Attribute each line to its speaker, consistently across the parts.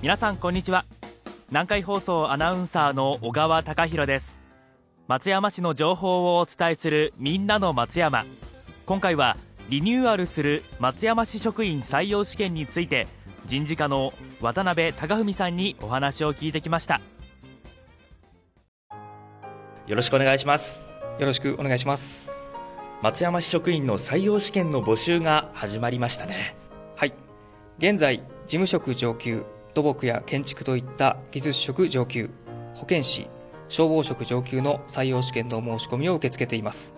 Speaker 1: 皆さんこんにちは。南海放送アナウンサーの小川貴博です。松山市の情報をお伝えするみんなの松山。今回はリニューアルする松山市職員採用試験について人事課の渡辺貴文さんにお話を聞いてきました。
Speaker 2: よろしくお願いします。
Speaker 3: よろしくお願いします。
Speaker 2: 松山市職員の採用試験の募集が始まりましたね。
Speaker 3: はい。現在事務職上級土木や建築といった技術職上級保健師消防職上級の採用試験の申し込みを受け付けています。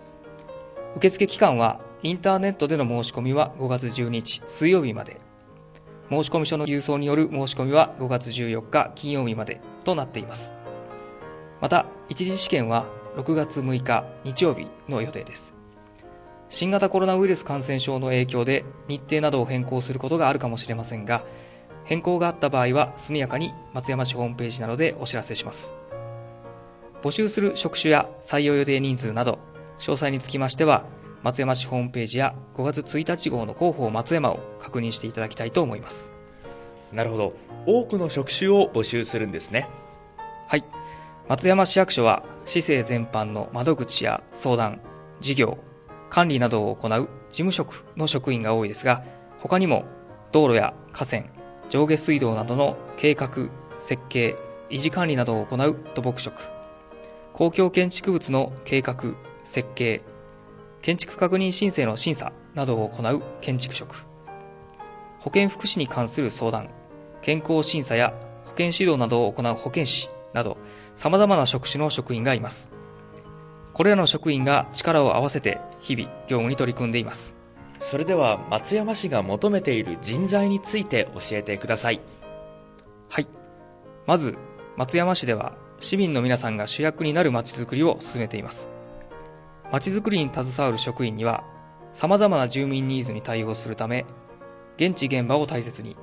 Speaker 3: 受付期間はインターネットでの申し込みは5月12日水曜日まで。申し込み書の郵送による申し込みは5月14日金曜日までとなっています。また一次試験は6月6日日曜日の予定です。新型コロナウイルス感染症の影響で日程などを変更することがあるかもしれませんが変更があった場合は速やかに松山市ホームページなどでお知らせします。募集する職種や採用予定人数など詳細につきましては松山市ホームページや5月1日号の広報松山を確認していただきたいと思います。
Speaker 2: なるほど。多くの職種を募集するんですね。
Speaker 3: はい。松山市役所は市政全般の窓口や相談事業管理などを行う事務職の職員が多いですが他にも道路や河川上下水道などの計画設計維持管理などを行う土木職。公共建築物の計画設計建築確認申請の審査などを行う建築職。保健福祉に関する相談健康審査や保健指導などを行う保健師など様々な職種の職員がいます。これらの職員が力を合わせて日々業務に取り組んでいます。
Speaker 2: それでは松山市が求めている人材について教えてください。
Speaker 3: はい。まず松山市では市民の皆さんが主役になるまちづくりを進めています。まちづくりに携わる職員には様々な住民ニーズに対応するため現地現場を大切に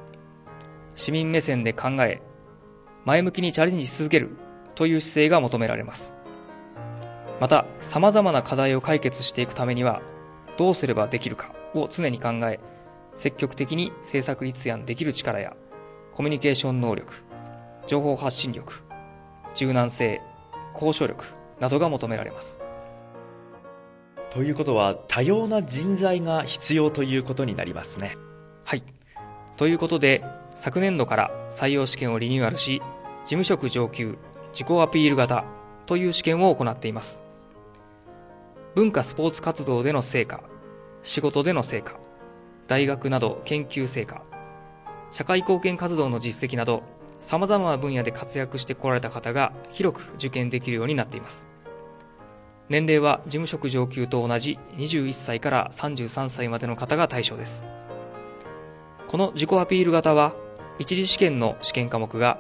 Speaker 3: 市民目線で考え前向きにチャレンジし続けるという姿勢が求められます。また様々な課題を解決していくためにはどうすればできるか。を常に考え積極的に政策立案できる力やコミュニケーション能力情報発信力柔軟性交渉力などが求められます。
Speaker 2: ということは多様な人材が必要ということになりますね。
Speaker 3: はい。ということで昨年度から採用試験をリニューアルし事務職上級自己アピール型という試験を行っています。文化スポーツ活動での成果仕事での成果大学など研究成果社会貢献活動の実績など様々な分野で活躍してこられた方が広く受験できるようになっています。年齢は事務職上級と同じ21歳から33歳までの方が対象です。この自己アピール型は一次試験の試験科目が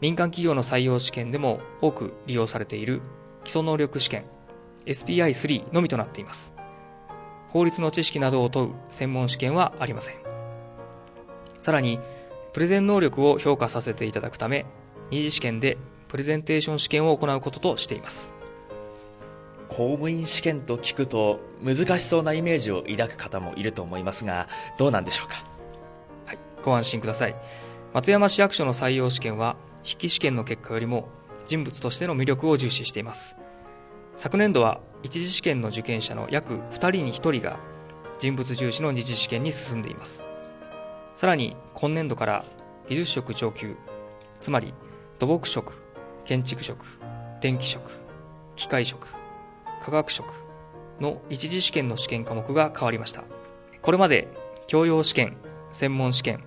Speaker 3: 民間企業の採用試験でも多く利用されている基礎能力試験 SPI3 のみとなっています。法律の知識などを問う専門試験はありません。さらにプレゼン能力を評価させていただくため二次試験でプレゼンテーション試験を行うこととしています。
Speaker 2: 公務員試験と聞くと難しそうなイメージを抱く方もいると思いますがどうなんでしょうか？
Speaker 3: はいご安心ください。松山市役所の採用試験は筆記試験の結果よりも人物としての魅力を重視しています。昨年度は一次試験の受験者の約2人に1人が人物重視の二次試験に進んでいます。さらに今年度から技術職上級つまり土木職建築職電気職機械職科学職の一次試験の試験科目が変わりました。これまで教養試験専門試験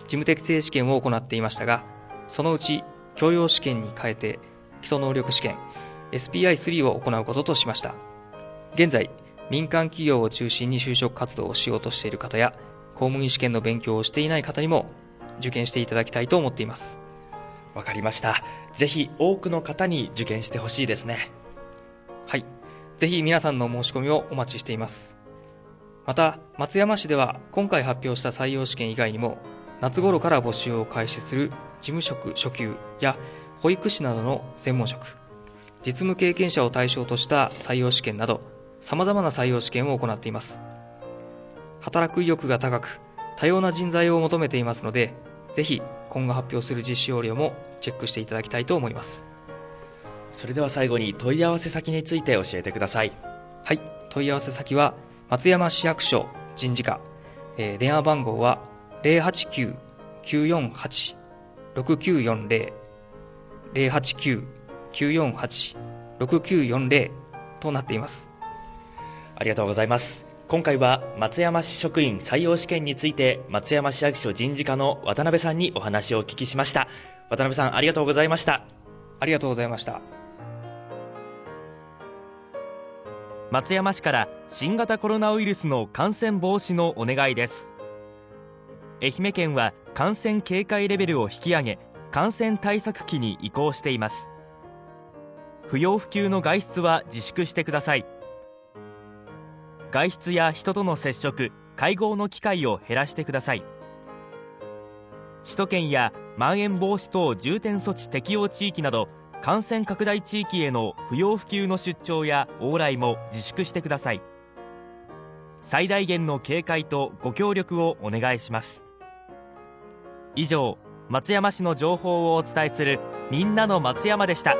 Speaker 3: 事務適正試験を行っていましたがそのうち教養試験に変えて基礎能力試験 SPI3 を行うこととしました。現在民間企業を中心に就職活動をしようとしている方や公務員試験の勉強をしていない方にも受験していただきたいと思っています。
Speaker 2: わかりました。ぜひ多くの方に受験してほしいですね。
Speaker 3: はい。ぜひ皆さんの申し込みをお待ちしています。また松山市では今回発表した採用試験以外にも夏頃から募集を開始する事務職初級や保育士などの専門職実務経験者を対象とした採用試験など様々な採用試験を行っています。働く意欲が高く多様な人材を求めていますのでぜひ今後発表する実施要領もチェックしていただきたいと思います。
Speaker 2: それでは最後に問い合わせ先について教えてください。
Speaker 3: はい。問い合わせ先は松山市役所人事課、えー、電話番号は089-948-6940 089-948-6940となっています。
Speaker 2: ありがとうございます。今回は松山市職員採用試験について松山市役所人事課の渡辺さんにお話をお聞きしました。渡辺さんありがとうございました。
Speaker 3: ありがとうございました。
Speaker 1: 松山市から新型コロナウイルスの感染防止のお願いです。愛媛県は感染警戒レベルを引き上げ感染対策期に移行しています不要不急の外出は自粛してください。外出や人との接触会合の機会を減らしてください。首都圏やまん延防止等重点措置適用地域など感染拡大地域への不要不急の出張や往来も自粛してください。最大限の警戒とご協力をお願いします。以上松山市の情報をお伝えするみんなの松山でした。